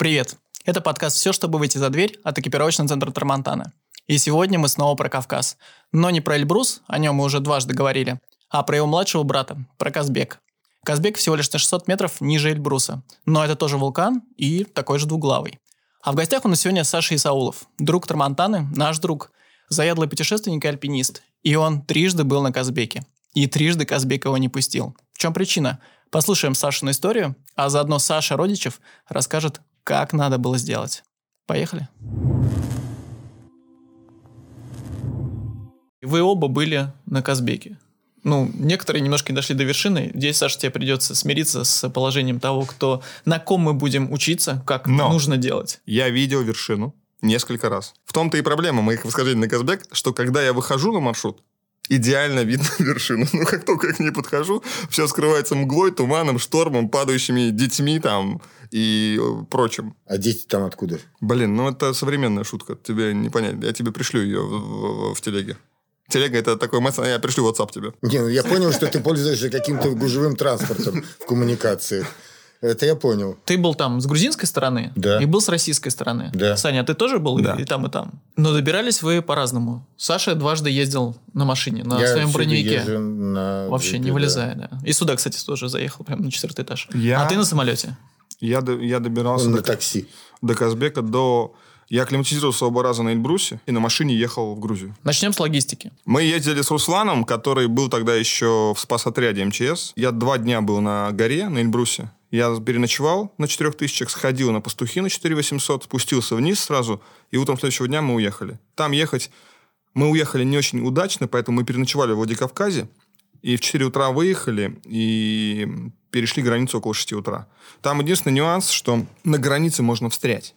Привет! Это подкаст «Все, чтобы выйти за дверь» от экипировочного центра Трамонтана. И сегодня мы снова про Кавказ. Но не про Эльбрус, о нем мы уже дважды говорили, а про его младшего брата, про Казбек. Казбек всего лишь на 600 метров ниже Эльбруса, но это тоже вулкан и такой же двуглавый. А в гостях у нас сегодня Саша Исаулов, друг Трамонтаны, наш друг, заядлый путешественник и альпинист. И он трижды был на Казбеке. И трижды Казбек его не пустил. В чем причина? Послушаем Сашину историю, а заодно Саша Родичев расскажет, как надо было сделать. Поехали. Вы оба были на Казбеке. Ну, некоторые немножко не дошли до вершины. Здесь, Саша, тебе придется смириться с положением того, кто, на ком мы будем учиться, как Но. нужно делать. Я видел вершину несколько раз. В том-то и проблема моих восхождений на Казбек, что когда я выхожу на маршрут, идеально видно вершину. Но как только я к ней подхожу, все скрывается мглой, туманом, штормом, падающими детьми там и э, прочим. А дети там откуда? Блин, ну это современная шутка, тебе не понять. Я тебе пришлю ее в, в- в телеге. Телега это такой мессенджер, я пришлю WhatsApp тебе. Не, ну я понял, что ты пользуешься каким-то гужевым транспортом в коммуникациях. Это я понял. Ты был там с грузинской стороны Да. и был с российской стороны. Да. Саня, а ты тоже был Да. и там, и там? Но добирались вы по-разному. Саша дважды ездил на машине, на я своем броневике. езжу на Вообще не да. вылезая, да. И сюда, кстати, тоже заехал, прям на четвертый этаж. Я- А ты на самолете? Я, до- я добирался Он до, на такси. до Казбека до... Я акклиматизировался оба раза на Эльбрусе и на машине ехал в Грузию. Начнем с логистики. Мы ездили с Русланом, который был тогда еще в спасотряде МЧС. Я два дня был на горе, на Эльбрусе. Я переночевал на 4000, сходил на пастухи на 4800, спустился вниз сразу, и утром следующего дня мы уехали. Там ехать... Мы уехали не очень удачно, поэтому мы переночевали в Владикавказе, и в 4 утра выехали, и перешли границу около 6 утра. Там единственный нюанс, что на границе можно встрять.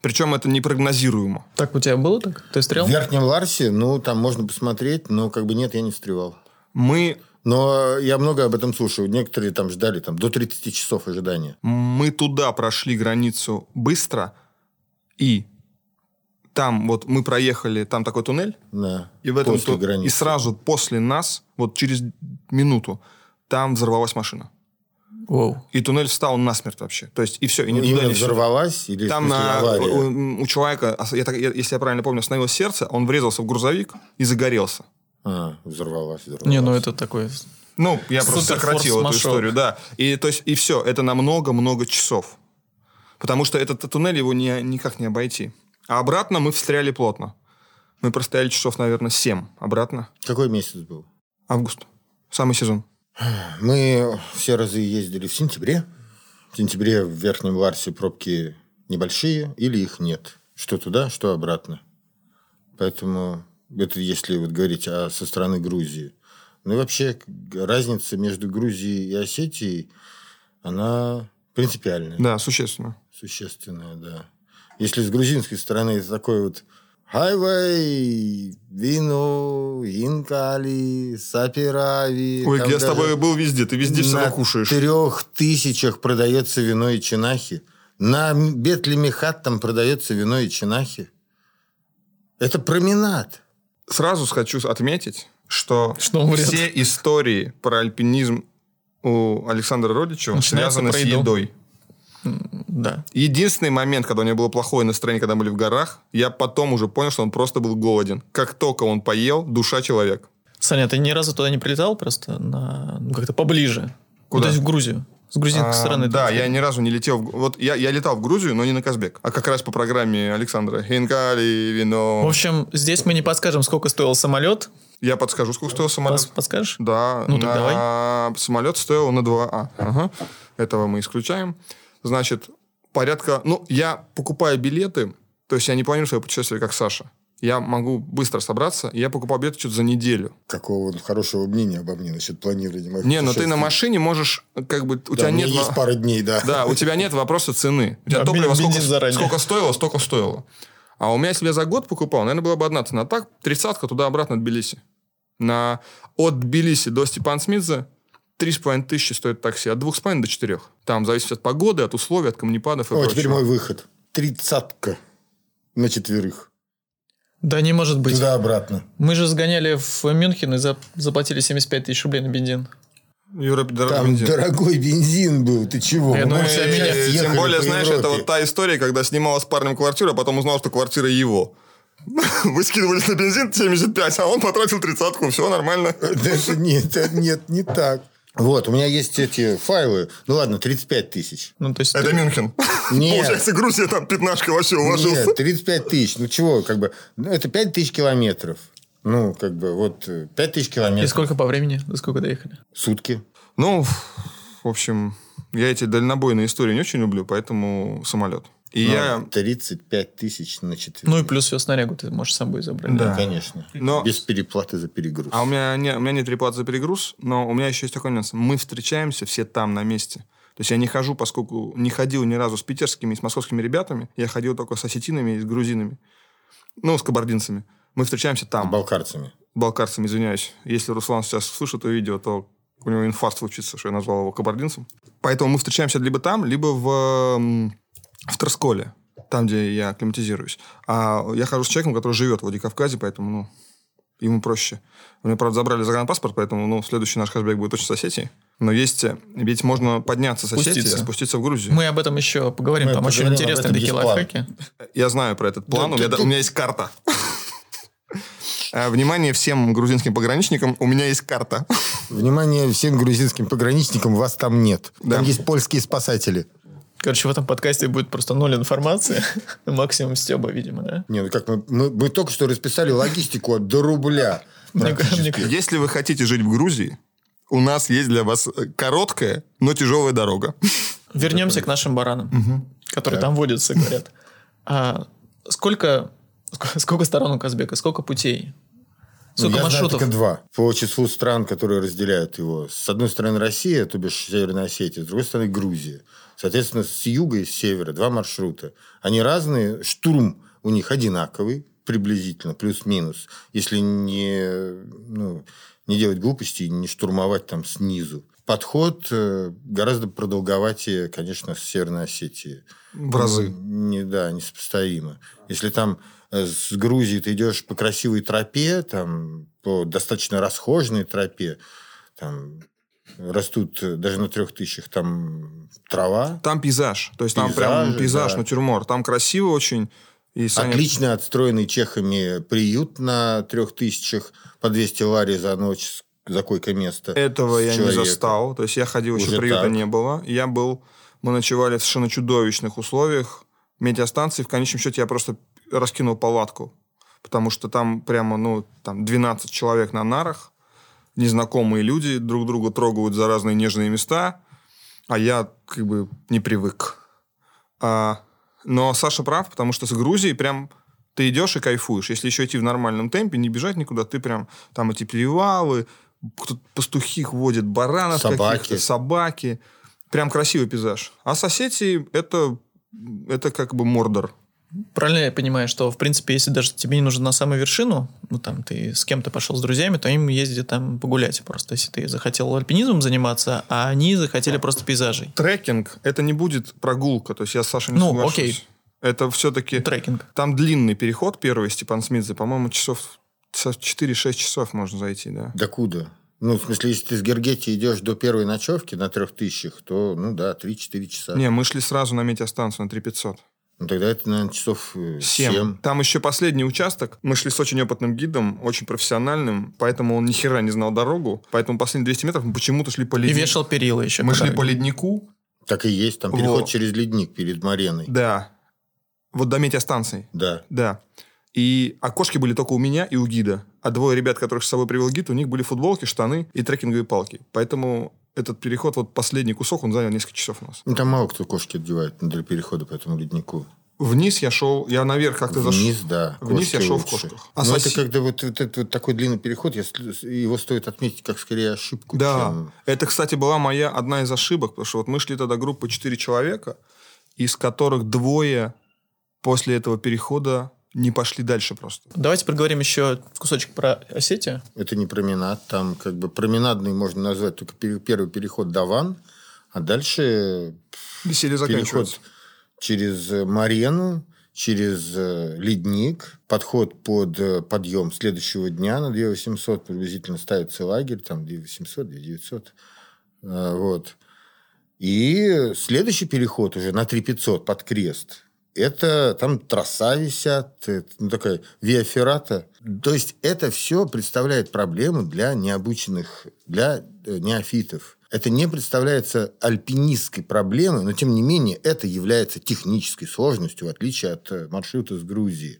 Причем это непрогнозируемо. Так у тебя было так? Ты В стрел? Верхнем Ларсе, ну, там можно посмотреть, но как бы нет, я не встревал. Мы Но я много об этом слушал. Некоторые там ждали там, до 30 часов ожидания. Мы туда прошли границу быстро, и там вот мы проехали, там такой туннель, Да, и в этом после ту- границы. и сразу после нас, вот через минуту, там взорвалась машина. Воу. И туннель встал насмерть вообще. То есть, и все, и не Ну, Именно взорвалась или Там на- у, у человека, я так- я- если я правильно помню, остановилось сердце, он врезался в грузовик и загорелся. А, взорвалась, взорвалась. Не, ну это такой... Ну, я просто Супер сократил эту форс-мажор. историю, да. И, то есть, и все, это на много-много часов. Потому что этот туннель его не, никак не обойти. А обратно мы встряли плотно. Мы простояли часов, наверное, 7 обратно. Какой месяц был? Август. Самый сезон. Мы все разы ездили в сентябре. В сентябре в Верхнем Ларсе пробки небольшие или их нет. Что туда, что обратно. Поэтому это если вот говорить о, со стороны Грузии. Ну и вообще разница между Грузией и Осетией, она принципиальная. Да, существенно. Существенная, да. Если с грузинской стороны это такой вот Хайвей, Вину, Инкали, Сапирави. Ой, я с тобой был везде, ты везде все на кушаешь. трех тысячах продается вино и чинахи. На Бетлемехат там продается вино и чинахи. Это променад. Сразу хочу отметить, что, Что все истории про альпинизм у Александра Родичева Начинается связаны про с едой. Да. Единственный момент, когда у него было плохое настроение, когда мы были в горах, я потом уже понял, что он просто был голоден. Как только он поел, душа человек. Саня, ты ни разу туда не прилетал просто на... ну, как-то поближе? Куда? Ну, то есть в Грузию. С грузинской А, стороны. Да, я ни разу не летел. в- Вот я, я летал в Грузию, но не на Казбек. А как раз по программе Александра. Хинкали, вино. В общем, здесь мы не подскажем, сколько стоил самолет. Я подскажу, сколько стоил самолет. Пос- Подскажешь? Да, Ну, так на- давай. самолет стоил на 2А. Ага. Этого мы исключаем. Значит, порядка... Ну, я покупаю билеты, то есть я не планирую свое путешествие, как Саша. Я могу быстро собраться, я покупаю билеты что-то за неделю. Какого хорошего мнения обо мне насчет планирования моих Не, но ты на машине можешь, как бы, у Да, тебя у нет... есть пара дней, да. Да, у тебя нет вопроса цены. У тебя Да, топливо сколько, заранее. сколько стоило, столько стоило. А у меня, если бы я за год покупал, наверное, была бы одна цена. А так, тридцатка туда-обратно от Тбилиси. На... От Тбилиси до Степан Смитза три с половиной тысячи стоит такси. От двух с половиной до четырех. Там зависит от погоды, от условий, от камнепадов и О, прочего. теперь мой выход. Тридцатка на четверых. Да не может быть. Туда-обратно. Мы же сгоняли в Мюнхен и за- заплатили 75 тысяч рублей на бензин. Юра, дорогой Там бензин. дорогой бензин был. Ты чего? Я думаю, сейчас меня- Тем более, по знаешь, это Европе. вот та история, когда снимала с парнем квартиру, а потом узнал, что квартира его. Вы скидывались на бензин 75, а он потратил тридцатку, все нормально. Это нет, это нет, не так. Вот, у меня есть эти файлы. Ну ладно, 35 тысяч. Ну, то есть Это ты- Мюнхен. Нет. Получается, Грузия там пятнашка вообще уложился. Нет, 35 тысяч. Ну чего, как бы, ну, это 5 тысяч километров. Ну, как бы, вот э, 5 тысяч И километров. сколько по времени? За сколько доехали? Сутки. Ну, в общем, я эти дальнобойные истории не очень люблю, поэтому самолет. И Ну, я... 35 тысяч на 4. Ну и плюс все снарягу ты можешь с собой забрать. Да. конечно. Но- Без переплаты за перегруз. А у меня, не, у меня нет переплаты за перегруз, но у меня еще есть такой нюанс. Мы встречаемся все там, на месте. То есть я не хожу, поскольку не ходил ни разу с питерскими, с московскими ребятами. Я ходил только с осетинами и с грузинами. Ну, с кабардинцами. Мы встречаемся там. Балкарцами. балкарцам, извиняюсь. Если Руслан сейчас слышит это видео, то у него инфаркт случится, что я назвал его кабардинцем. Поэтому мы встречаемся либо там, либо в, в Тросколе, там, где я акклиматизируюсь. А я хожу с человеком, который живет в Владикавказе, поэтому, ну, ему проще. У меня, правда, забрали загранпаспорт, поэтому, ну, следующий наш хэшбэк будет точно с Осетии. Но есть, э, ведь можно подняться с Осетии и Спуститься. в Грузию. Мы об этом еще поговорим. Мы Там очень интересные такие лайфхаки. Я знаю про этот план, Да, у, меня, у есть карта. Э, Внимание всем грузинским пограничникам, у меня есть карта. Внимание всем грузинским пограничникам, вас там нет. Да. Там есть польские спасатели. Короче, в этом подкасте будет просто ноль информации. Максимум Стеба, видимо, да? Не, ну как мы, мы, мы только что расписали логистику от до рубля. Мне практически. кажется, Если вы хотите жить в Грузии, у нас есть для вас э, короткая, но тяжелая дорога. Вернемся к нашим баранам, которые там водятся, говорят. А сколько, ск- сколько сторон у Казбека? Сколько путей? Ну, Сколько я знаю только два. По числу стран, которые разделяют его. С одной стороны Россия, то бишь Северная Осетия, с другой стороны Грузия. Соответственно, с юга и с севера два маршрута. Они разные. Штурм у них одинаковый, приблизительно, плюс-минус. Если не, ну, не делать глупостей, не штурмовать там снизу. Подход э, гораздо продолговатее, конечно, с Северной Осетии. В разы. Не, да, несопоставимо. Если там с Грузии ты идешь по красивой тропе, там, по достаточно расхоженной тропе, там растут э, даже на трех тысячах там трава, Там пейзаж. То есть там Пейзажи, прям пейзаж, да. натюрморт. Там красиво очень. И Саня- отлично отстроенный чехами приют на трех тысячах по 200 лари за ночь за койко-место. Этого я не человека. застал. То есть я ходил, еще Уже приюта так. не было. Я был... Мы ночевали в совершенно чудовищных условиях. Метеостанции. В конечном счете я просто раскинул палатку. Потому что там прямо, ну, там 12 человек на нарах. Незнакомые люди друг друга трогают за разные нежные места. А я как бы не привык. А, но Саша прав, потому что с Грузией прям ты идешь и кайфуешь. Если еще идти в нормальном темпе, не бежать никуда, ты прям там эти перевалы, кто пастухи ходят, баранов Собаки. каких-то, собаки. Прям красивый пейзаж. А с Осетией это, это как бы Мордор. Правильно я понимаю, что, в принципе, если даже тебе не нужно на самую вершину, ну, там, ты с кем-то пошел с друзьями, то им ездить там погулять просто, если ты захотел альпинизмом заниматься, а они захотели просто пейзажей. Трекинг – это не будет прогулка. То есть я с Сашей не Ну, соглашусь. окей. Это все-таки... Трекинг. Там длинный переход первый, Степан Смитзе. По-моему, часов 4-6 часов можно зайти, да. Да куда? Ну, в смысле, если ты с Гергети идешь до первой ночевки на трех тысячах, то, ну да, 3-4 часа. Не, мы шли сразу на метеостанцию на 3500. Ну, тогда это, наверное, часов э, 7. 7. Там еще последний участок. Мы шли с очень опытным гидом, очень профессиональным, поэтому он ни хера не знал дорогу. Поэтому последние 200 метров мы почему-то шли по И леднику. вешал перила еще. Мы шли по леднику. Так и есть. Там переход Во. через ледник перед Мареной. Да. Вот до метеостанции. Да. Да. И окошки были только у меня и у гида. А двое ребят, которых с собой привел гид, у них были футболки, штаны и трекинговые палки. Поэтому этот переход, вот последний кусок, он занял несколько часов у нас. Ну, там мало кто кошки одевает для перехода по этому леднику. Вниз я шел, я наверх как-то Вниз, зашел. да. Вниз я шел в лучше. кошках. А Но соси- это когда вот, вот этот вот такой длинный переход, я его стоит отметить как скорее ошибку, Да, чем- это, кстати, была моя одна из ошибок, потому что вот мы шли тогда группой 4 человека, из которых двое после этого перехода не пошли дальше просто. Давайте поговорим еще кусочек про Осетию. Это не променад. Там как бы променадный можно назвать только первый переход до Ван, а дальше Веселье переход через э, Марену, через э, ледник, подход под э, подъем следующего дня на 2800, приблизительно ставится лагерь, там 2800, 2900. А, Вот. И следующий переход уже на 3500 под крест. Это там троса висят, это, ну, такая виаферата. То есть это все представляет проблему для необученных, для э, неофитов. Это не представляется альпинистской проблемой, но тем не менее это является технической сложностью, в отличие от э, маршрута с Грузии.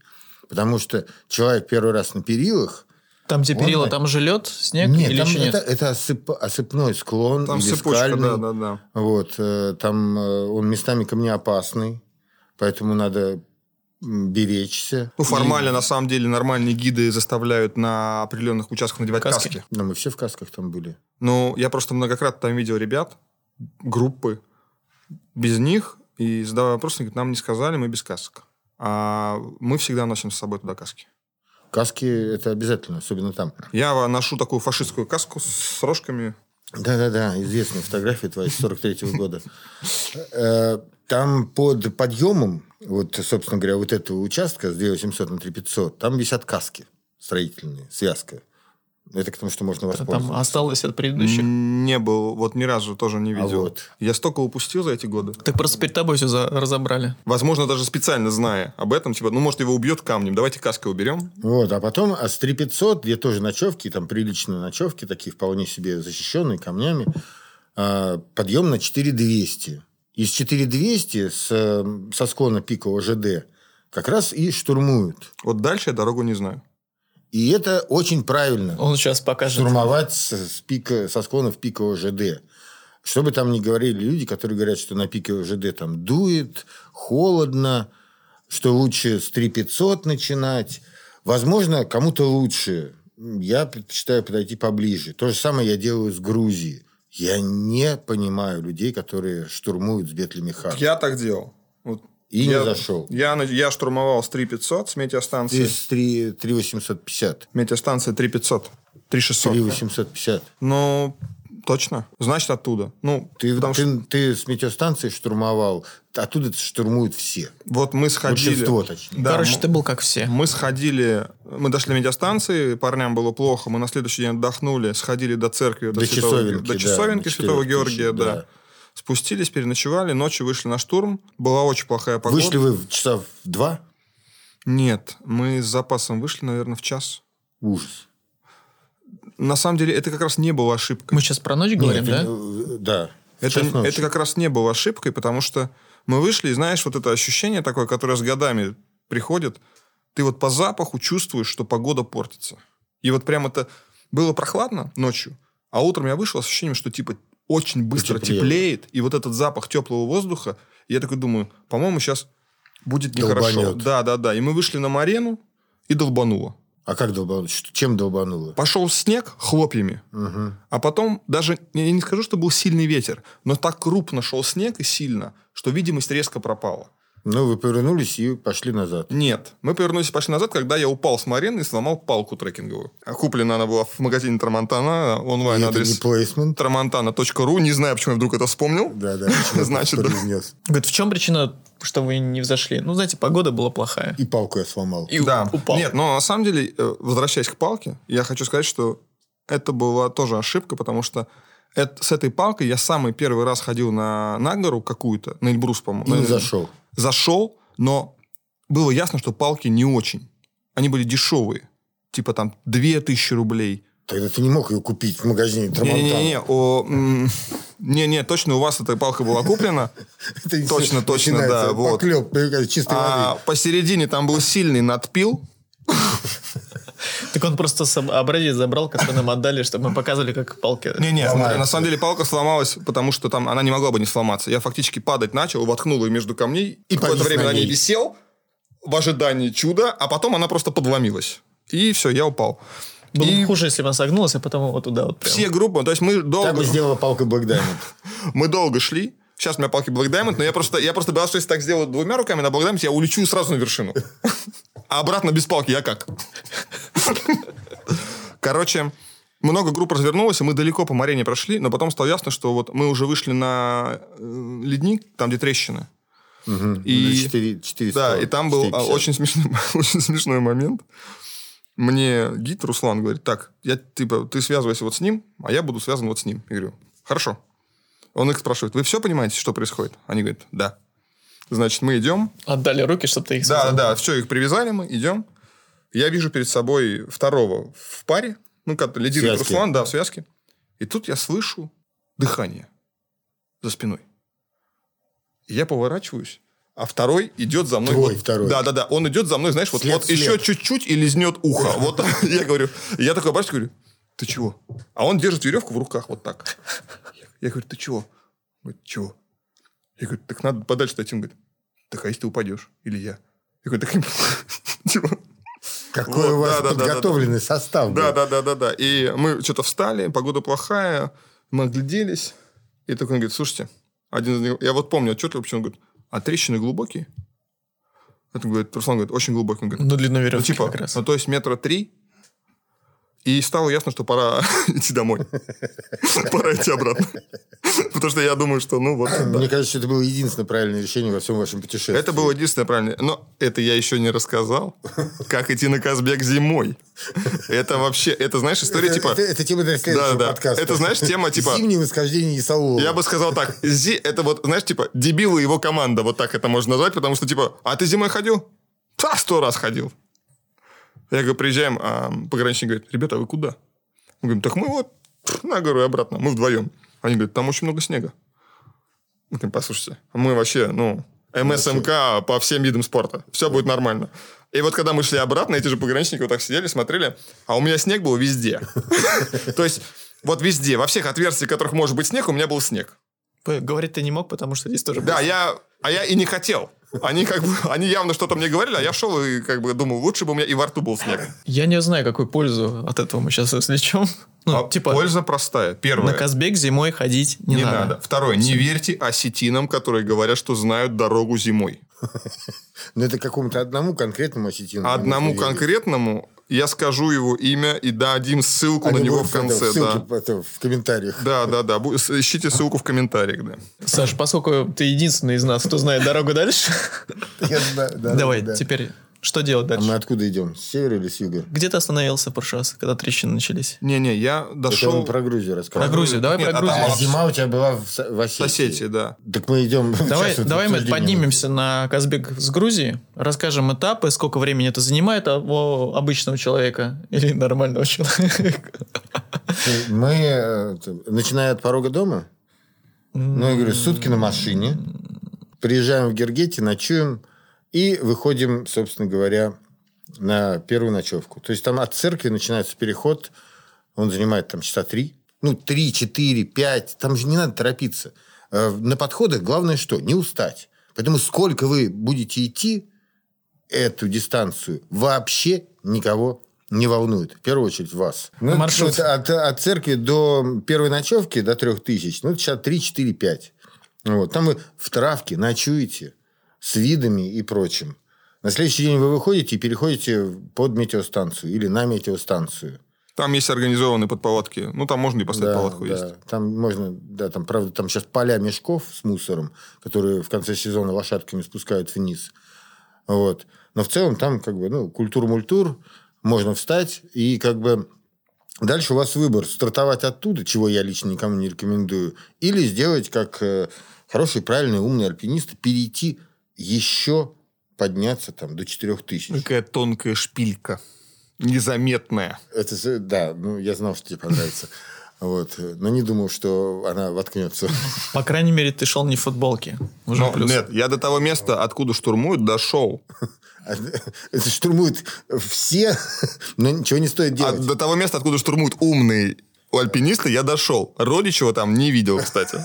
Потому что человек первый раз на перилах, Там, где Он перила, на- там же лед, снег нет, или там еще это, нет? это осып- осыпной склон Там или скальный. да, да, да. Вот, э, там э, он местами камнеопасный, поэтому надо беречься. Ну, формально, И- на самом деле, нормальные гиды заставляют на определенных участках надевать Каски. каски. Ну, мы все в касках там были. Ну, я просто многократно там видел ребят, группы, без них, и задавая вопросы, они говорят, нам не сказали, мы без касок. А мы всегда носим с собой туда каски. Каски – это обязательно, особенно там. Я ношу такую фашистскую каску с рожками. Да-да-да, известная фотография твоя с 43 года. Э, Там под подъемом, вот, собственно говоря, вот этого участка с 2800 на 3500, там висят каски строительные, связка. Это к тому, что можно Там воспользоваться. осталось от предыдущих. Не был, вот ни разу тоже не А видел. вот. Я столько упустил за эти годы. Так просто перед тобой все разобрали. Возможно, даже специально зная об этом, типа, ну, может, его убьет камнем, давайте каской уберем. Вот, а потом а с 3500, где тоже ночевки, там приличные ночевки, такие вполне себе защищенные камнями, а, подъем на 4200. Из 4200 с, со склона пика ОЖД как раз и штурмуют. Вот дальше я дорогу не знаю. И это очень правильно. Он сейчас покажет. Штурмовать с, с пика, со склонов пика ОЖД. Что бы там ни говорили люди, которые говорят, что на пике ОЖД там дует, холодно, что лучше с 3500 начинать. Возможно, кому-то лучше. Я предпочитаю подойти поближе. То же самое я делаю с Грузией. Я не понимаю людей, которые штурмуют с Бетлемеха. Я так делал. И я, не зашел. Я, я штурмовал с 3500 с метеостанции. 3, 3850. Метеостанция 3500. 3600. 3850. Ну, точно. Значит, оттуда. Ну, Ты, потому что ты, ты с метеостанции штурмовал, оттуда штурмуют все. вот мы сходили... Большинство, точнее. Да, Короче, мы- ты был как все. Мы сходили, мы дошли до медиастанции, парням было плохо, мы на следующий день отдохнули, сходили до церкви, До Святого- часовенки, до да, часовенки на Святого 4000, Георгия, да. да. Спустились, переночевали, ночью вышли на штурм, была очень плохая погода. Вышли вы в часа в два? Нет, мы с запасом вышли, наверное, в час. Ужас. На самом деле, это как раз не было ошибкой. Мы сейчас про ночь говорим, Нет, да? э, Да. Это, это как раз не было ошибкой, потому что мы вышли, и знаешь, вот это ощущение такое, которое с годами приходит, ты вот по запаху чувствуешь, что погода портится. И вот прям это было прохладно ночью, а утром я вышел с ощущением, что типа очень быстро Потеплело. теплеет, и вот этот запах теплого воздуха, я такой думаю, по-моему, сейчас будет нехорошо. Долбанет. Да, да, да. И мы вышли на марену, и долбануло. А как долбануло? Чем долбануло? Пошел снег хлопьями, Мгм. а потом даже, я не скажу, что был сильный ветер, но так крупно шел снег и сильно, что видимость резко пропала. Ну, вы повернулись и пошли назад. Нет. Мы повернулись и пошли назад, когда я упал с марены и сломал палку трекинговую. А Куплена она была в магазине Трамонтана, И онлайн это не адрес плейсмент. tramontana.ru. Не знаю, почему я вдруг это вспомнил. Да, да. Значит, разнес. Говорит, в чем причина, что вы не взошли? Ну, знаете, погода была плохая. И палку я сломал. И да. упал. Нет, но на самом деле, э, возвращаясь к палке, я хочу сказать, что это была тоже ошибка, потому что это- с этой палкой я самый первый раз ходил на, на гору какую-то, на Эльбрус, И по-моему. не На- зашел. Зашел, но было ясно, что палки не очень. Они были дешевые. Типа там 2000 рублей. Тогда ты не мог ее купить в магазине. Не-не-не, о, м, не-не, точно у вас эта палка была куплена. Точно, точно, да, вот. Поклеп, чистой А воды. посередине там был сильный надпил. Так он просто сам образец забрал, который нам отдали, чтобы мы показывали, как палки. Не-не, на самом деле палка сломалась, потому что там она не могла бы не сломаться. Я фактически падать начал, воткнул ее между камней. И какое-то время на ней висел в ожидании чуда, а потом она просто подломилась. И все, я упал. Было бы И хуже, если бы он согнулся, а потом вот туда вот прям. все группы, то есть мы Так долго... бы сделала палка Black Diamond. Мы долго шли. Сейчас у меня палки Black Diamond, но я просто, я просто боялся, что если так сделаю двумя руками на Black Diamond, я улечу сразу на вершину. А обратно без палки я как? Короче, много групп развернулось, и мы далеко по Марене прошли, но потом стало ясно, что вот мы уже вышли на э, ледник, там, где трещины. И- Четыре- четыре Да, сто, и там был а, 450. очень смешной, очень смешной момент. Мне гид Руслан говорит, так, я, типа, ты связывайся вот с ним, а я буду связан вот с ним. Я говорю, хорошо. Он их спрашивает, вы все понимаете, что происходит? Они говорят, да. Значит, мы идем. Отдали руки, чтобы ты их Да, связал. да, все, их привязали мы, идем. Я вижу перед собой второго в паре, ну, как лидирует связке. Руслан, да, в связке. И тут я слышу дыхание за спиной. И я поворачиваюсь, а второй идет за мной. Твой вот- второй. Да, да, да. Он идет за мной, знаешь, вот, След вот след. еще чуть-чуть и лизнет ухо. Вот я говорю, я такой оборачиваюсь, говорю, ты чего? А он держит веревку в руках вот так. Я говорю, ты чего? Он говорит, чего? Я говорю, так надо подальше отойти. Он говорит, так а если ты упадешь? Или я? Я говорю, так типа, Какой Вот, у вас да, да, да, да, подготовленный состав. да, да, да, да, да. И мы что-то встали, погода плохая, мы огляделись. И такой он говорит, слушайте, один из них, я вот помню отчетливо, почему он говорит, а трещины глубокие? Это говорит, Руслан говорит, очень глубокие. Он говорит, Ну, длину ну, типа, как раз. ну, то есть метра три. И стало ясно, что пора идти домой. Пора идти обратно. Потому что я думаю, что, ну, вот... Мне кажется, это было единственное правильное решение во всем вашем путешествии. Это было единственное правильное. Но это я еще не рассказал, как идти на Казбек зимой. Это вообще, это, знаешь, история типа... это, тема для следующего подкаста. Это, знаешь, тема, типа- Зимнее восхождение Исаулова. Я бы сказал так, Зи, это вот, знаешь, типа, дебилы его команда, вот так это можно назвать, потому что, типа, а ты зимой ходил? Да, сто раз ходил. Я говорю, приезжаем, а пограничник говорит, ребята, а вы куда? Мы говорим, так мы вот на гору и обратно, мы вдвоем. Они говорят, там очень много снега. Мы говорим, послушайте, мы вообще, ну, МСМК по всем видам спорта. Все будет нормально. И вот когда мы шли обратно, эти же пограничники вот так сидели, смотрели, а у меня снег был везде. То есть, вот везде, во всех отверстиях, в которых может быть снег, у меня был снег. Говорить ты не мог, потому что здесь тоже Да, я, а я и не хотел. Они как бы, они явно что-то мне говорили, а я шел и как бы думал, лучше бы у меня и во рту был снег. Я не знаю, какую пользу от этого мы сейчас извлечем. Ну, А типа, Польза простая. Первое. на Казбек зимой ходить не, не надо. надо. Второе. Не верьте осетинам, которые говорят, что знают дорогу зимой. Но это какому-то одному конкретному осетину. Одному конкретному я скажу его имя и дадим ссылку Они на него в конце. это, ссылки да. это в комментариях. Да, да, да. Ищите ссылку в комментариях, да. Саш, поскольку ты единственный из нас, кто знает дорогу дальше, Я знаю, да, давай, да. теперь что делать А мы дальше? откуда идем? С севера или с юга? Где ты остановился в прошлый раз, когда трещины начались? Не-не, я Это дошел он про Грузию Про рассказывал. Грузию, давай Нет, про а там Грузию. А зима у тебя была в, в в Осетии. Осетии, да. Так мы идем... Давай, давай мы поднимемся на Казбек с Грузии, расскажем этапы, сколько времени это занимает у обычного человека или нормального человека. Мы, э, это, начиная от порога дома, ну, я говорю, сутки на машине, приезжаем в Гергете, ночуем и выходим, собственно говоря, на первую ночевку. То есть там от церкви начинается переход, он занимает там часа три, ну, три, четыре, пять, там же не надо торопиться. Э, На подходах главное что? Не устать. Поэтому сколько вы будете идти эту дистанцию, вообще никого не волнует. В первую очередь вас. Ну, Маршрут. от, от церкви до первой ночевки, до трех тысяч, ну, сейчас 3, 4, 5. Вот. Там вы в травке ночуете с видами и прочим. На следующий день вы выходите и переходите под метеостанцию или на метеостанцию. Там есть организованные подпалатки. Ну, там можно и поставить палатку да. есть. Там можно, да, там, правда, там сейчас поля мешков с мусором, которые в конце сезона лошадками спускают вниз. Вот. Но в целом там как бы, ну, культур-мультур, можно встать, и как бы дальше у вас выбор, стартовать оттуда, чего я лично никому не рекомендую, или сделать, как э, хороший, правильный, умный альпинист, перейти еще подняться там до 4000. Какая тонкая шпилька. Незаметная. Это, да, ну, я знал, что тебе понравится. Вот. Но не думал, что она воткнется. По крайней мере, ты шел не в футболке. Уже Но, плюс. нет, я до того места, откуда штурмуют, дошел. А Это штурмуют все, но ничего не стоит А делать. до того места, откуда штурмуют умные альпинисты, я дошел. Родичева там не видел, кстати.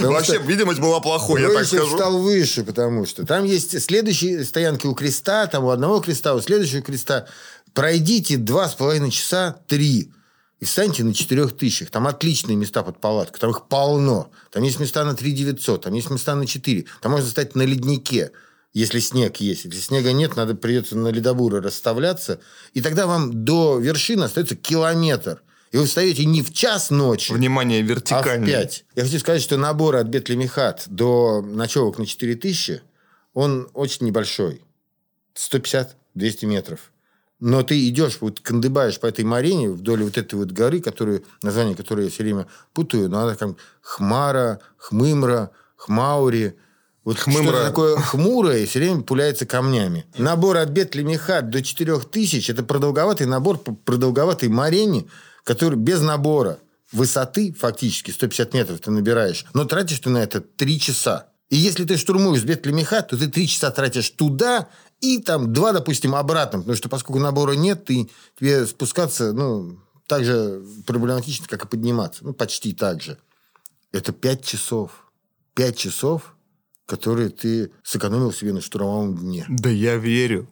Вообще, видимость была плохой, я так скажу. стал выше, потому что там есть следующие стоянки у креста, там у одного креста, у следующего креста. Пройдите два с половиной часа, три, и встаньте на четырех тысячах. Там отличные места под палатку, там их полно. Там есть места на 3 900, там есть места на 4. Там можно стать на леднике, если снег есть. Если снега нет, надо придется на ледобуры расставляться. И тогда вам до вершины остается километр. И вы встаете не в час ночи, Внимание, а в вертикально. 5. Я хочу сказать, что набор от Бетлемихат до ночевок на 4000, он очень небольшой. 150-200 метров. Но ты идешь, вот кандыбаешь по этой Марине вдоль вот этой вот горы, которую, название которой я все время путаю, но она как Хмара, Хмымра, Хмаури. Вот Хмымра. что такое хмурое и все время пуляется камнями. Набор от Бетлемихат до 4000 – это продолговатый набор по продолговатой Марине, который без набора высоты фактически 150 метров ты набираешь, но тратишь ты на это 3 часа. И если ты штурмуешь Бетлемихат, то ты 3 часа тратишь туда и там два, допустим, обратно. Потому что поскольку набора нет, ты, тебе спускаться ну, так же проблематично, как и подниматься. Ну, почти так же. Это 5 часов. 5 часов, которые ты сэкономил себе на штурмовом дне. Да я верю.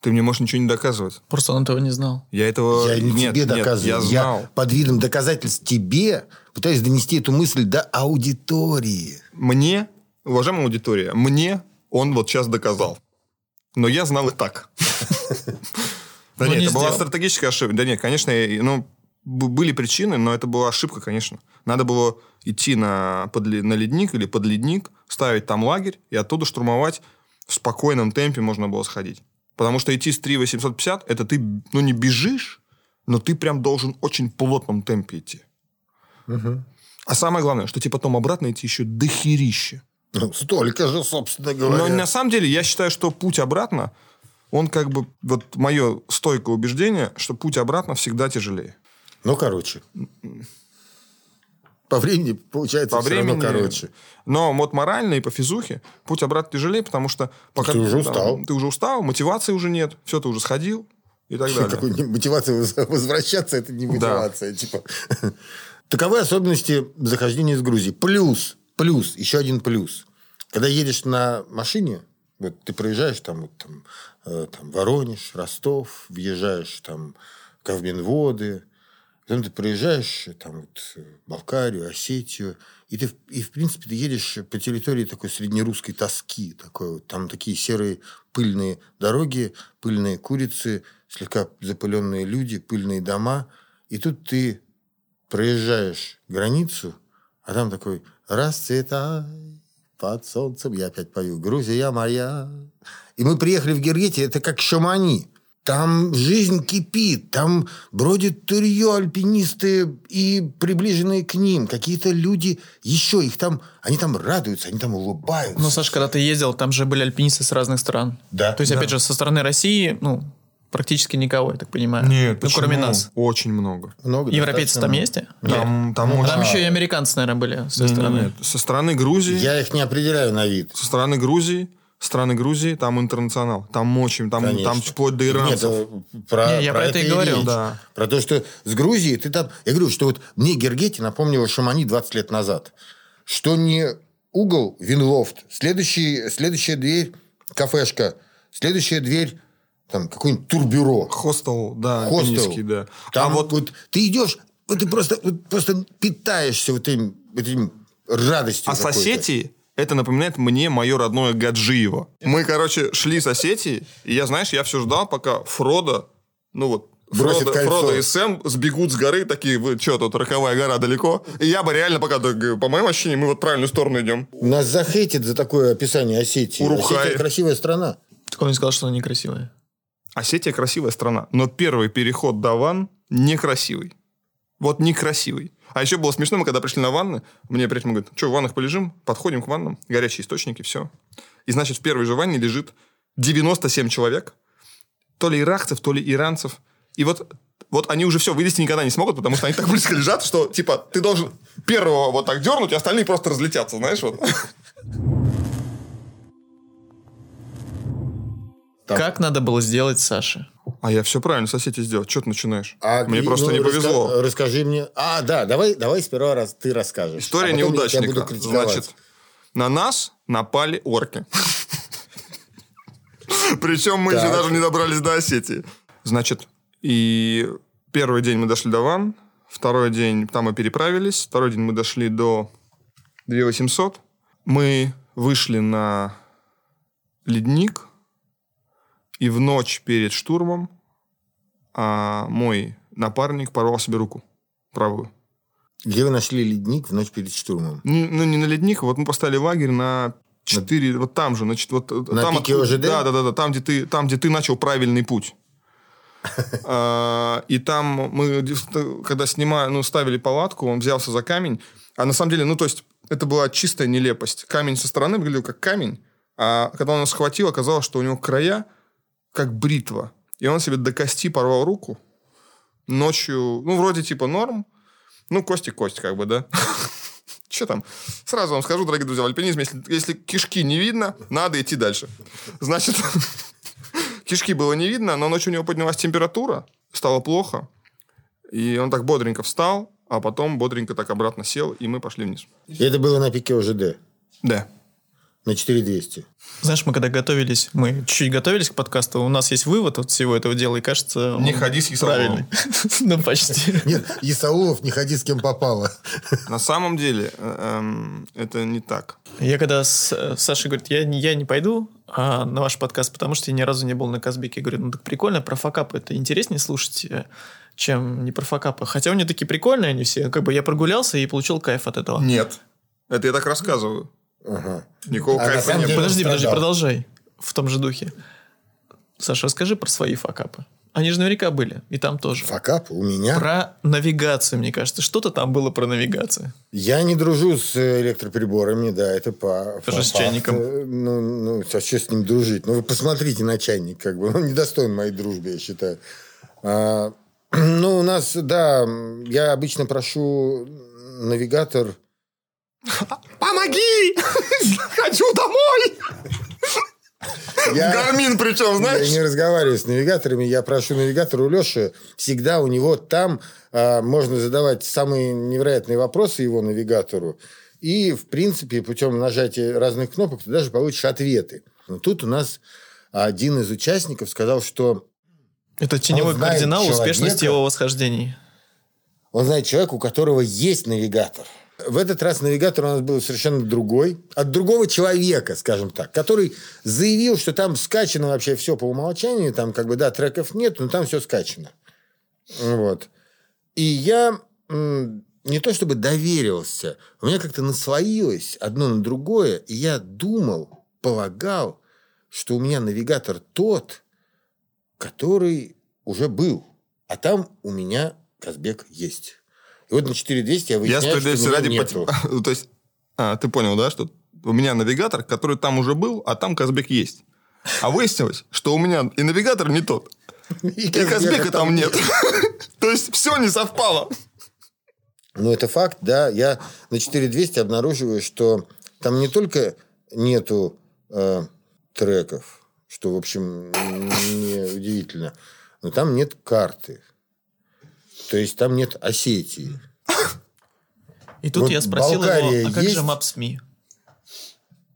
Ты мне можешь ничего не доказывать. Просто он этого не знал. Я этого... Я не нет, тебе нет, доказываю. я знал. под видом доказательств тебе пытаюсь донести эту мысль до аудитории. Мне, уважаемая аудитория, мне он вот сейчас доказал. Но я знал и так. Да нет, не это была стратегическая ошибка. Да нет, конечно, я- ну, были причины, но это была ошибка, конечно. Надо было идти на, под на ледник или под ледник, ставить там лагерь и оттуда штурмовать в спокойном темпе можно было сходить. Потому что идти с 3 это ты, ну, не бежишь, но ты прям должен очень плотном темпе идти. А самое главное, что тебе потом обратно идти еще дохерище. Ну, столько же, собственно говоря. Но на самом деле я считаю, что путь обратно, он как бы, вот мое стойкое убеждение, что путь обратно всегда тяжелее. Ну, короче. По времени получается По все времени, равно короче. но вот морально и по физухе путь обратно тяжелее, потому что пока Ты уже там, устал. ты уже устал, мотивации уже нет, все, ты уже сходил и так далее. Какой мотивация воз- возвращаться, это не мотивация. Типа. Таковы особенности захождения из Грузии. Плюс, плюс, еще один плюс. Когда едешь на машине, вот ты проезжаешь там, вот, там, э, там Воронеж, Ростов, въезжаешь там Кавминводы, потом ты проезжаешь там вот, э, Балкарию, Осетию, и ты, и в принципе ты едешь по территории такой среднерусской тоски, такой вот, там такие серые пыльные дороги, пыльные курицы, слегка запыленные люди, пыльные дома, и тут ты проезжаешь границу, а там такой «Расцветай под солнцем». Я опять пою «Грузия моя». И мы приехали в Гергете, это как шамани. Там жизнь кипит, там бродят турье, альпинисты и приближенные к ним. Какие-то люди еще, их там, они там радуются, они там улыбаются. Ну, Саш, когда ты ездил, там же были альпинисты с разных стран. Да. То есть, Да. опять же, со стороны России, ну, практически никого, я так понимаю. Нет, ну, кроме нас. Очень много. Много, Европейцы там есть? Там, там Ну, очень- Там еще и американцы, наверное, были с той Нет, стороны. нет, Со стороны Грузии, Я их не определяю на вид. со стороны Грузии, страны Грузии, там интернационал. Там очень, там, Конечно. там вплоть до иранцев. Нет, про, Не, я про это и говорю. речь. Да. Про то, что с Грузией ты там... Я говорю, что вот мне Гергети напомнила Шамани 20 лет назад. Что не угол Винлофт, следующий, следующая дверь кафешка, следующая дверь там какой-нибудь турбюро. Хостел, да, Хостел. да. Там а вот вот, ты идешь, вот ты просто, вот просто питаешься вот этим, вот этим радостью А с какой-то. Осетии это напоминает мне мое родное Гаджиево. Мы, короче, шли с Осетии, и я, знаешь, я все ждал, пока Фродо, ну вот, Бросит Фродо, кольцо. Фродо и Сэм сбегут с горы, такие, вы что, тут роковая гора далеко? И я бы реально пока, по моим ощущениям, мы вот в правильную сторону идем. Нас захейтит за такое описание Осетии. Урухай. Осетия красивая страна. Так он не сказал, что она некрасивая. Осетия красивая страна, но первый переход до ван некрасивый. Вот некрасивый. А еще было смешно, мы когда пришли на ванны, мне приятель говорит, что, в ваннах полежим? Подходим к ваннам, горячие источники, все. И, значит, в первой же ванне лежит 97 человек, то ли иракцев, то ли иранцев. И вот, вот они уже все вылезти никогда не смогут, потому что они так близко лежат, что, типа, ты должен первого вот так дернуть, и остальные просто разлетятся, знаешь, вот. Как надо было сделать Саше? А я все правильно с Осетией сделал. Что ты начинаешь? А Мне ты, просто ну, не раска- повезло. Расскажи мне. А, да, давай, давай сперва раз ты расскажешь. История а неудачника. Значит, на нас напали орки. Причем мы еще даже не добрались до Осетии. Значит, и первый день мы дошли до Ван, второй день там мы переправились, второй день мы дошли до 2800. Мы вышли на ледник, и в ночь перед штурмом а, мой напарник порвал себе руку правую. Где вы нашли ледник в ночь перед штурмом? Не- ну, не на ледник, вот мы поставили лагерь на 4, вот там же, значит, вот На там пике ОЖД? Да, да, да, да, там, где ты, там, где ты начал правильный путь. А, И там мы, когда снимали, ну, ставили палатку, он взялся за камень. А на самом деле, ну, то есть, это была чистая нелепость. Камень со стороны выглядел как камень, а когда он нас схватил, оказалось, что у него края как бритва. И он себе до кости порвал руку. Ночью, ну, вроде типа норм. Ну, кости кость, как бы, да. Что там? Сразу вам скажу, дорогие друзья, в альпинизме, если, если кишки не видно, надо идти дальше. Значит, кишки было не видно, но ночью у него поднялась температура, стало плохо. И он так бодренько встал, а потом бодренько так обратно сел, и мы пошли вниз. И это было на пике ОЖД. Да. На 4200. Знаешь, мы когда готовились, мы чуть-чуть готовились к подкасту, у нас есть вывод от всего этого дела, и кажется... Не ходи с Исауловым. Ну, почти. Нет, Исаулов, не ходи с кем попало. На самом деле, э, эм, это не так. Я когда с э, Сашей говорит, я, не- я не пойду а, на ваш подкаст, потому что я ни разу не был на Казбеке. Я говорю, ну так прикольно, про факапы это интереснее слушать, э, чем не про факапы. Хотя они такие прикольные, они все. Как бы я прогулялся и получил кайф от этого. Нет. Это я так рассказываю. Ага. Никакого А кайфа самом не деле- было. Подожди, подожди, продолжай. В том же духе. Саша, расскажи про свои факапы. Они же наверняка были. И там тоже. Факап у меня. Про навигацию, мне кажется. Что-то там было про навигацию. Я не дружу с электроприборами, да, это по... Тоже по с чайником. факту. Ну, ну, а что с ним дружить? Ну, вы посмотрите на чайник, как бы. Он недостоин моей дружбы, я считаю. А, ну, у нас, да, я обычно прошу навигатор... Помоги! Хочу домой! Я, Гармин причем, я знаешь? не разговариваю с навигаторами, я прошу навигатора у Леши. Всегда у него там а, можно задавать самые невероятные вопросы его навигатору. И, в принципе, путем нажатия разных кнопок ты даже получишь ответы. Но тут у нас один из участников сказал, что Это теневой кардинал человека. успешности его восхождений. он знает человека, у которого есть навигатор. В этот раз навигатор у нас был совершенно другой, от другого человека, скажем так, который заявил, что там скачано вообще все по умолчанию, там как бы, да, треков нет, но там все скачано. Вот. И я не то чтобы доверился, у меня как-то наслоилось одно на другое, и я думал, полагал, что у меня навигатор тот, который уже был, а там у меня Казбек есть. И вот на 4200 я Я выясняю, что справедливости меня ради... нету. пот- То есть, а, ты понял, да, что у меня навигатор, который там уже был, а там Казбек есть. А выяснилось, что у меня и навигатор не тот, и Казбека там нет. То есть, все не совпало. Ну, это факт, да. Я на 4200 обнаруживаю, что там не только нету э, треков, что, в общем, не удивительно, но там нет карты. То есть там нет Осетии. И тут Вот я спросил Болгария его, а как есть? же Maps.me?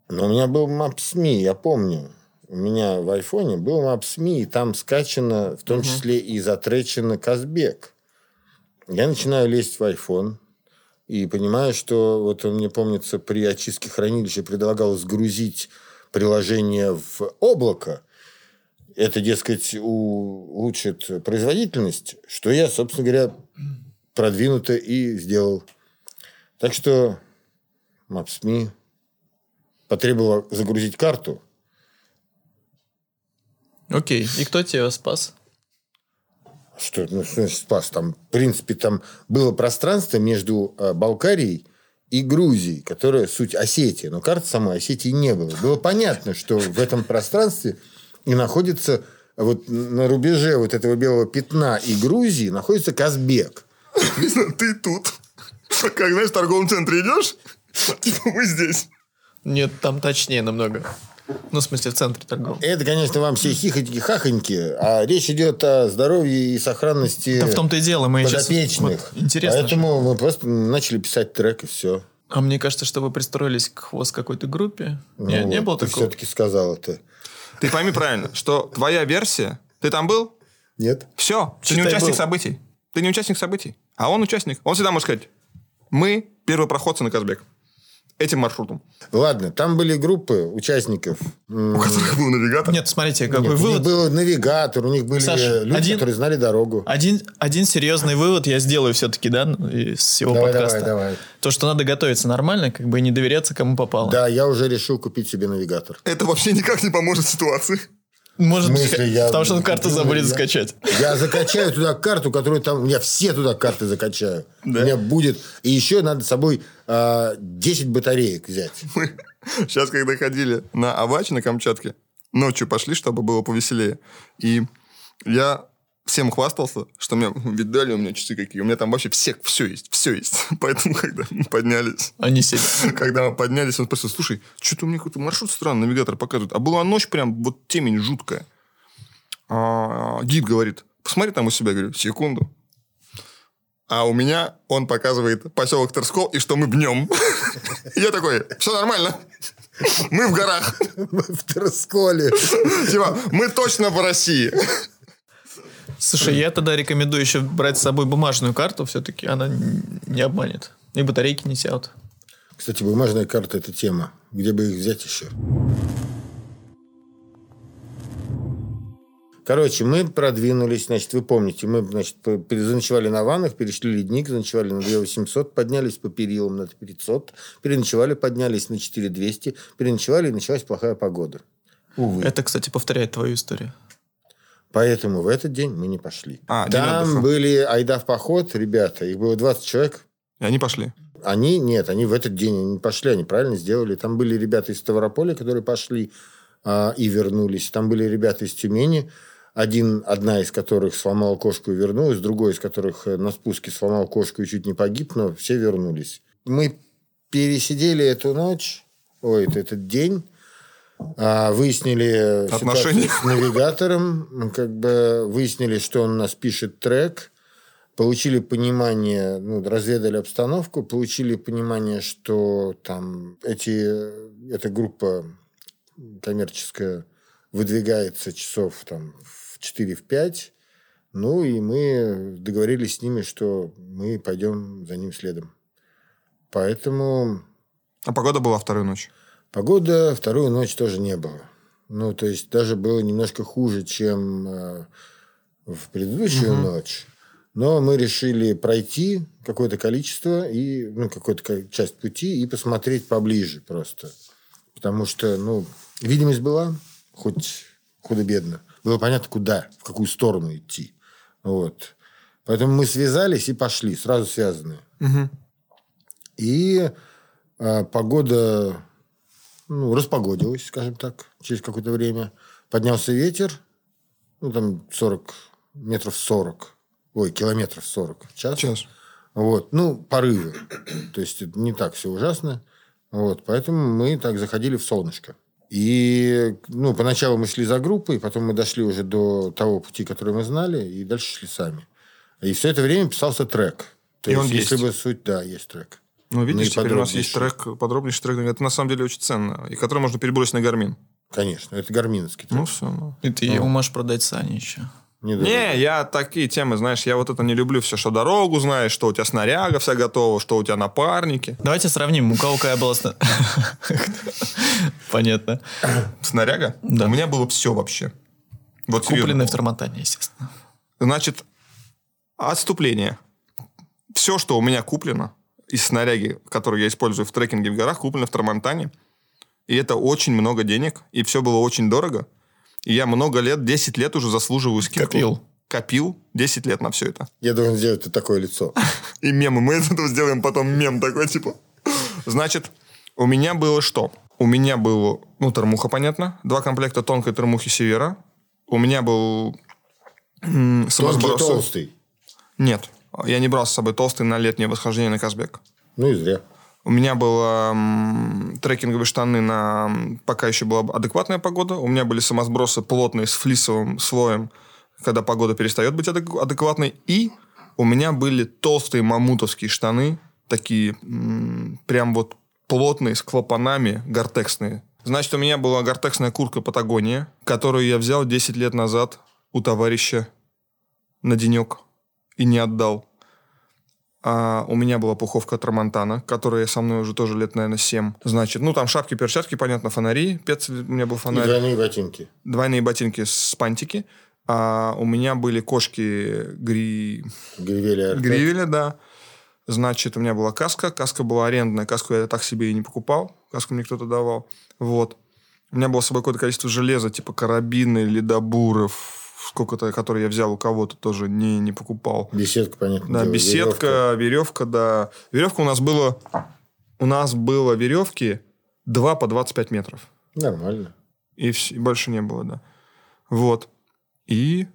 Но у меня был Maps.me, я помню. У меня в айфоне был Maps.me, и там скачано, в том числе и затречено Казбек. Я начинаю лезть в iPhone и понимаю, что вот он мне помнится при очистке хранилища предлагал сгрузить приложение в облако. Это, дескать, улучшит производительность, что я, собственно говоря, продвинуто и сделал. Так что Maps.me потребовала загрузить карту. Окей, и кто тебя спас? Что, ну, что значит спас? Там, в принципе, там было пространство между э, Балкарией и Грузией, которая суть Осетия. Но карты самой Осетии не было. Было понятно, что в этом пространстве и находится вот на рубеже вот этого белого пятна и Грузии находится Казбек. Ты тут. Как, знаешь, в торговом центре идешь, типа мы здесь. Нет, там точнее намного. Ну, в смысле, в центре торговом. Это, конечно, вам все хихоньки-хахоньки, а речь идет о здоровье и сохранности Да в том-то и дело. Мы сейчас... подопечных. вот интересно. же. Поэтому мы просто начали писать трек, и все. А мне кажется, что вы пристроились к хвост какой-то группе. не, не было Ну ты такого? все-таки сказал это. Ты пойми правильно, что твоя версия... Ты там был? Нет? Все, ты не участник был. событий. Ты не участник событий. А он участник. Он всегда может сказать, мы первопроходцы на Казбек. Этим маршрутом. Ладно, там были группы участников. У которых был навигатор. Нет, смотрите, как нет, бы у них вывод... был навигатор, у них были Саша, люди, один- которые знали дорогу. Один, один серьезный вывод я сделаю все-таки, да, из всего Давай, подкаста. давай, давай. То, что надо готовиться нормально, как бы и не доверяться, кому попало. Да, я уже решил купить себе навигатор. Это вообще никак не поможет ситуации. Может В быть, смысле, я- потому что он карту я- забудет я- скачать. Я закачаю туда карту, которую там... Я все туда карты закачаю. У меня будет... И еще надо с собой а, 10 батареек взять. Мы сейчас, когда ходили на Авач на Камчатке, ночью пошли, чтобы было повеселее. И я всем хвастался, что мне видали у меня часы какие. У меня там вообще все, все есть, все есть. Поэтому, когда мы поднялись, Они сели. когда мы поднялись, он спросил, слушай, что-то у меня какой-то маршрут странный, навигатор показывает. А была ночь прям, вот темень жуткая. А, гид говорит, посмотри там у себя. Я говорю, секунду. А у меня он показывает поселок Терскол, и что мы днем. Я такой, все нормально. Мы в горах. В Терсколе. Типа, мы точно в России. Слушай, я тогда рекомендую еще брать с собой бумажную карту, все-таки она не обманет. И батарейки не сядут. Кстати, бумажная карта – это тема. Где бы их взять еще? Короче, мы продвинулись, значит, вы помните, мы, значит, по- пере- заночевали на ваннах, перешли ледник, заночевали на 2800, поднялись по перилам на 500, переночевали, поднялись на 4200, переночевали, и началась плохая погода. Увы. Это, кстати, повторяет твою историю. Поэтому в этот день мы не пошли. А, Там были айда в поход, ребята, их было 20 человек, И они пошли. Они, нет, они в этот день не пошли, они правильно сделали. Там были ребята из Ставрополя, которые пошли а, и вернулись. Там были ребята из Тюмени, один, одна из которых сломала кошку и вернулась, другой из которых э, на спуске сломал кошку и чуть не погиб, но все вернулись. Мы пересидели эту ночь, ой, это- этот день, выяснили Отношения. с навигатором, как бы выяснили, что он у нас пишет трек, получили понимание, ну, разведали обстановку, получили понимание, что там эти, эта группа коммерческая выдвигается часов там в 4-5, ну, и мы договорились с ними, что мы пойдем за ним следом. Поэтому А погода была вторую ночь. Погода вторую ночь тоже не было. Ну, то есть, даже было немножко хуже, чем э, в предыдущую ночь. Но мы решили пройти какое-то количество, и, ну, какую-то ка- часть пути и посмотреть поближе просто. Потому что, ну, видимость была, хоть худо-бедно. Было понятно, куда, в какую сторону идти. Вот. Поэтому мы связались и пошли, сразу связанные. И а, погода ну, распогодилась, скажем так, через какое-то время. Поднялся ветер, ну, там 40, метров 40, ой, километров 40 в час. Час. Вот, ну, порывы. То есть, не так все ужасно. Вот, поэтому мы так заходили в солнышко. И, ну, поначалу мы шли за группой, потом мы дошли уже до того пути, который мы знали, и дальше шли сами. И все это время писался трек. То И есть, он если есть. бы суть, да, есть трек. Ну, видишь, Ну, теперь у нас есть подробнейший. трек, подробнейший трек. Это на самом деле очень ценно. И который можно перебросить на Гармин. Конечно, это гарминовский трек. Ну, все. Ну. И ты его можешь продать Сане еще. Недорого. Не, я такие темы, знаешь, я вот это не люблю все, что дорогу знаешь, что у тебя снаряга вся готова, что у тебя напарники. Давайте сравним, у кого какая была... Понятно. Снаряга? Да. У меня было все вообще. Вот. Купленный в Тормонтане, естественно. Значит, отступление. Все, что у меня куплено из снаряги, которую я использую в трекинге в горах, куплено в Трамонтане. И это очень много денег. И все было очень дорого. И я много лет, 10 лет уже заслуживаю скидку. Копил. Копил 10 лет на все это. Я должен сделать такое лицо. И мемы. Мы из этого сделаем потом мем такой, типа. Значит, у меня было что? У меня был, ну, термуха, понятно. Два комплекта тонкой термухи Севера. У меня был самосброс. толстый. Нет, я не брал с собой толстый на летнее восхождение на Казбек. Ну и зря. У меня было м, трекинговые штаны на... Пока еще была адекватная погода. У меня были самосбросы плотные с флисовым слоем, когда погода перестает быть адек- адекватной. И у меня были толстые мамутовские штаны, такие прям вот плотные, с клапанами, гортексные. Значит, у меня была гортексная куртка Патагония, которую я взял 10 лет назад у товарища на денек и не отдал. А у меня была пуховка Трамонтана, которая со мной уже тоже лет, наверное, 7. Значит, ну, там шапки, перчатки, понятно, фонари. Пец, у меня был И фонарь. двойные ботинки. Двойные ботинки с пантики. А у меня были кошки гри... Гривели Артек. гривеля, да. Значит, у меня была каска. Каска была арендная. Каску я так себе и не покупал. Каску мне кто-то давал. Вот. У меня было с собой какое-то количество железа, типа карабины, ледобуров, сколько-то, которые я взял у кого-то, тоже не, не покупал. Беседка, понятно. Да, дело, беседка, веревка. да. Веревка у нас было... У нас было веревки 2 по 25 метров. Нормально. И, вс- и больше не было, да. Вот. И...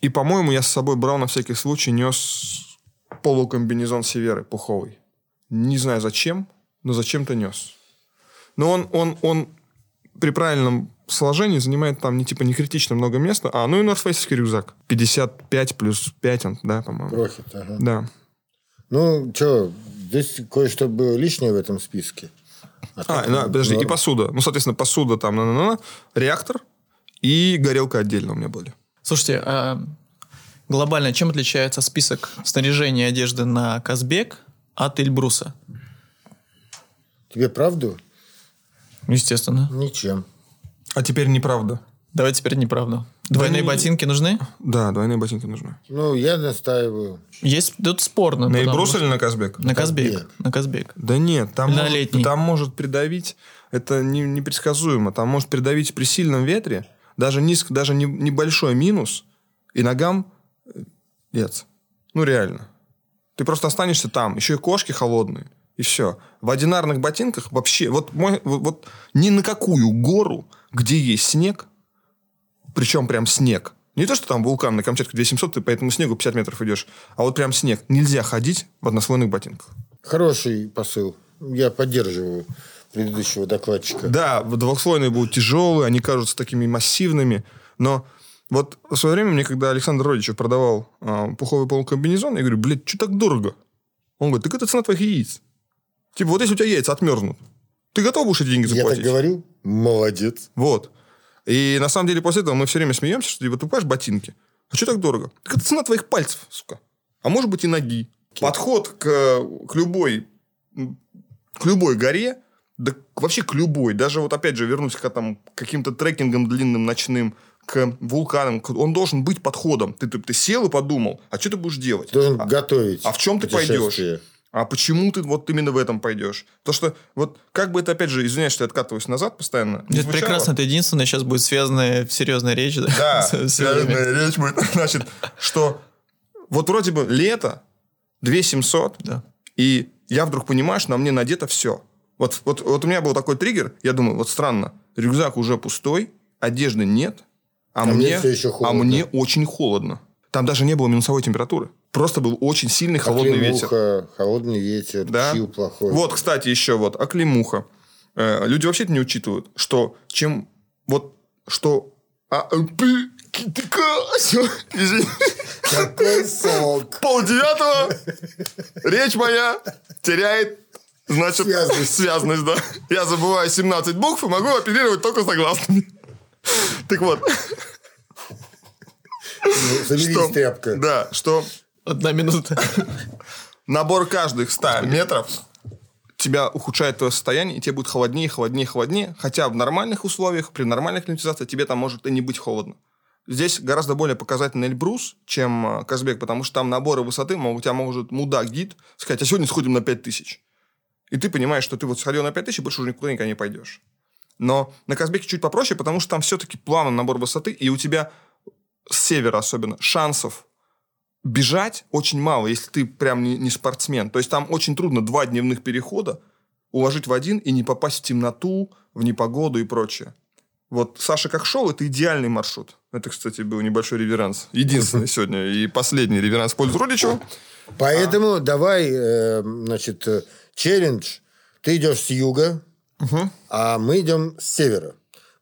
И, по-моему, я с собой брал на всякий случай, нес полукомбинезон Северы пуховый. Не знаю зачем, но зачем-то нес. Но он, он, он при правильном сложении занимает там не типа не критично много места, а ну и норфейсовский рюкзак. 55 плюс 5 он, да, по-моему. Прохит, ага. Да. Ну, что, здесь кое-что было лишнее в этом списке. А, так, на- подожди, и норм. посуда. Ну, соответственно, посуда там, на -на -на, реактор и горелка отдельно у меня были. Слушайте, а глобально чем отличается список снаряжения и одежды на Казбек от Эльбруса? Тебе правду? Естественно. Ничем. А теперь неправда. Давай теперь неправду. Двойные не- ботинки нужны? Да, двойные ботинки нужны. Ну, я настаиваю. Есть тут спорно. На Эльбрус или на Казбек? На Казбек. На Казбек. Да нет, там, На может, летний. там может придавить, это не, непредсказуемо, там может придавить при сильном ветре, даже, низко, даже не- небольшой минус, и ногам э, нет. Ну, реально. Ты просто останешься там, еще и кошки холодные, и все. В одинарных ботинках вообще, вот, мой, вот, вот ни на какую гору, где есть снег, причем прям снег, не то, что там вулкан на Камчатке 2700, ты по этому снегу 50 метров идешь, а вот прям снег. Нельзя ходить в однослойных ботинках. Хороший посыл. Я поддерживаю предыдущего докладчика. Да, двухслойные будут тяжелые, они кажутся такими массивными, но вот в свое время мне, когда Александр Родичев продавал а, пуховый полукомбинезон, я говорю, блядь, что так дорого? Он говорит, так это цена твоих яиц. Типа, вот если у тебя яйца отмерзнут, ты готов будешь эти деньги Я так заплатить? говорю? Молодец. Вот. И на самом деле после этого мы все время смеемся, что типа, ты покупаешь ботинки. А что так дорого? Так это цена твоих пальцев, сука. А может быть и ноги. Подход к, к любой к любой горе, да вообще к любой, даже вот опять же вернусь к там, к каким-то трекингам длинным, ночным, к вулканам, он должен быть подходом. Ты, ты, ты сел и подумал, а что ты будешь делать? Ты должен а, готовить. а в чем ты путешествие. А почему ты вот именно в этом пойдешь? То, что вот как бы это, опять же, извиняюсь, что я откатываюсь назад постоянно. не Это прекрасно, это единственное, сейчас будет связанная, серьезная речь. Да, связанная речь будет. Значит, что вот вроде бы лето, 2700, Да. и я вдруг понимаю, что на мне надето все. Вот, вот, вот у меня был такой триггер, я думаю, вот странно, рюкзак уже пустой, одежды нет, а, А мне мне, а мне очень холодно. Там даже не было минусовой температуры. Просто был очень сильный холодный ветер. Оклемуха, холодный ветер, Да. чил плохой. Вот, кстати, еще вот оклемуха. Э, люди вообще не учитывают, что чем вот что а, э. Какой сок. пол девятого речь моя теряет значит Связность. связность, да. Я забываю 17 букв и могу оперировать только согласными. Так вот, Ну, что, тряпка. да, что Одна минута. набор каждых 100 метров тебя ухудшает твое состояние, и тебе будет холоднее, холоднее, холоднее. Хотя в нормальных условиях, при нормальной климатизации, тебе там может и не быть холодно. Здесь гораздо более показательный Эльбрус, чем э, Казбек, потому что там наборы высоты, мол, у тебя может мудак-гид сказать, а сегодня сходим на 5000. И ты понимаешь, что ты вот сходил на 5000, и больше уже никуда никогда не пойдешь. Но на Казбеке чуть попроще, потому что там все-таки плавный набор высоты, и у тебя с севера особенно шансов бежать очень мало, если ты прям не, не спортсмен. То есть там очень трудно два дневных перехода уложить в один и не попасть в темноту, в непогоду и прочее. Вот Саша как шел, это идеальный маршрут. Это, кстати, был небольшой реверанс. Единственный сегодня и последний реверанс в пользу Родичева. Поэтому давай, э, значит, э, челлендж. Ты идешь с юга, а мы идем с севера.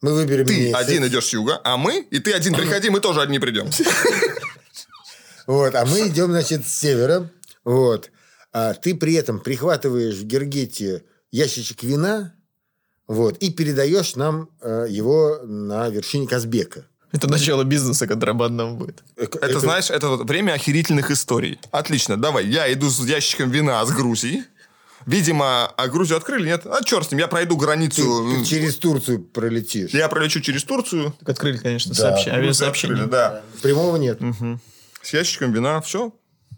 Мы выберем Ты месяц. один идешь с юга, а мы, и ты один приходи, мы тоже одни придем. Вот, а мы идем, значит, с севера. Вот. А ты при этом прихватываешь в Гергете ящичек вина, вот, и передаешь нам э, его на вершине Казбека. Это начало бизнеса контрабандного будет. Это, знаешь, это вот время охерительных историй. Отлично, давай, я иду с ящиком вина с Грузии. Видимо, а Грузию открыли, нет? А черт с ним, я пройду ты, границу. ты через Турцию пролетишь. Я пролечу через Турцию. Так открыли, конечно, Да. сообщение, авиасообщение. открыли, да. Прямого нет. С ящиком вина, все.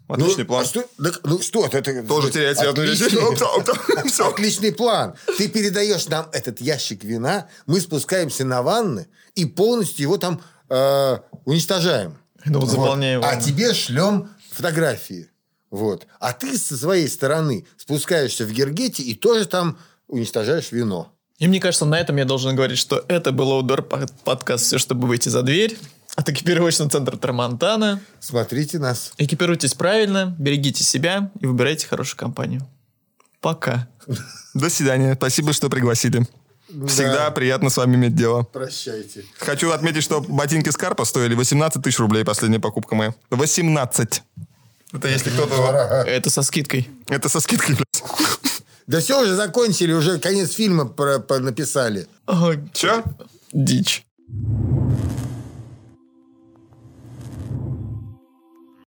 Отличный Ну, план. а что, так, ну что это? Тоже теряет связную речь. Отличный, план. Ты передаешь нам этот ящик вина, мы спускаемся на ванны и полностью его там э, уничтожаем. Ну, вот заполняем А тебе шлем фотографии. Вот. А ты со своей стороны спускаешься в Гергете и тоже там уничтожаешь вино. И мне кажется, на этом я должен говорить, что это был Outdoor под- подкаст «Все, чтобы выйти за дверь». От экипировочного центра Трамонтана. Смотрите нас. Экипируйтесь правильно, берегите себя и выбирайте хорошую компанию. Пока. До свидания. Спасибо, что пригласили. Всегда Да. приятно с вами иметь дело. Прощайте. Хочу отметить, что ботинки Скарпа стоили 18 тысяч рублей, последняя покупка моя. 18. Это если кто-то... Это со скидкой. Это со скидкой. Да все, уже закончили, уже конец фильма про, про- написали. Че? дичь.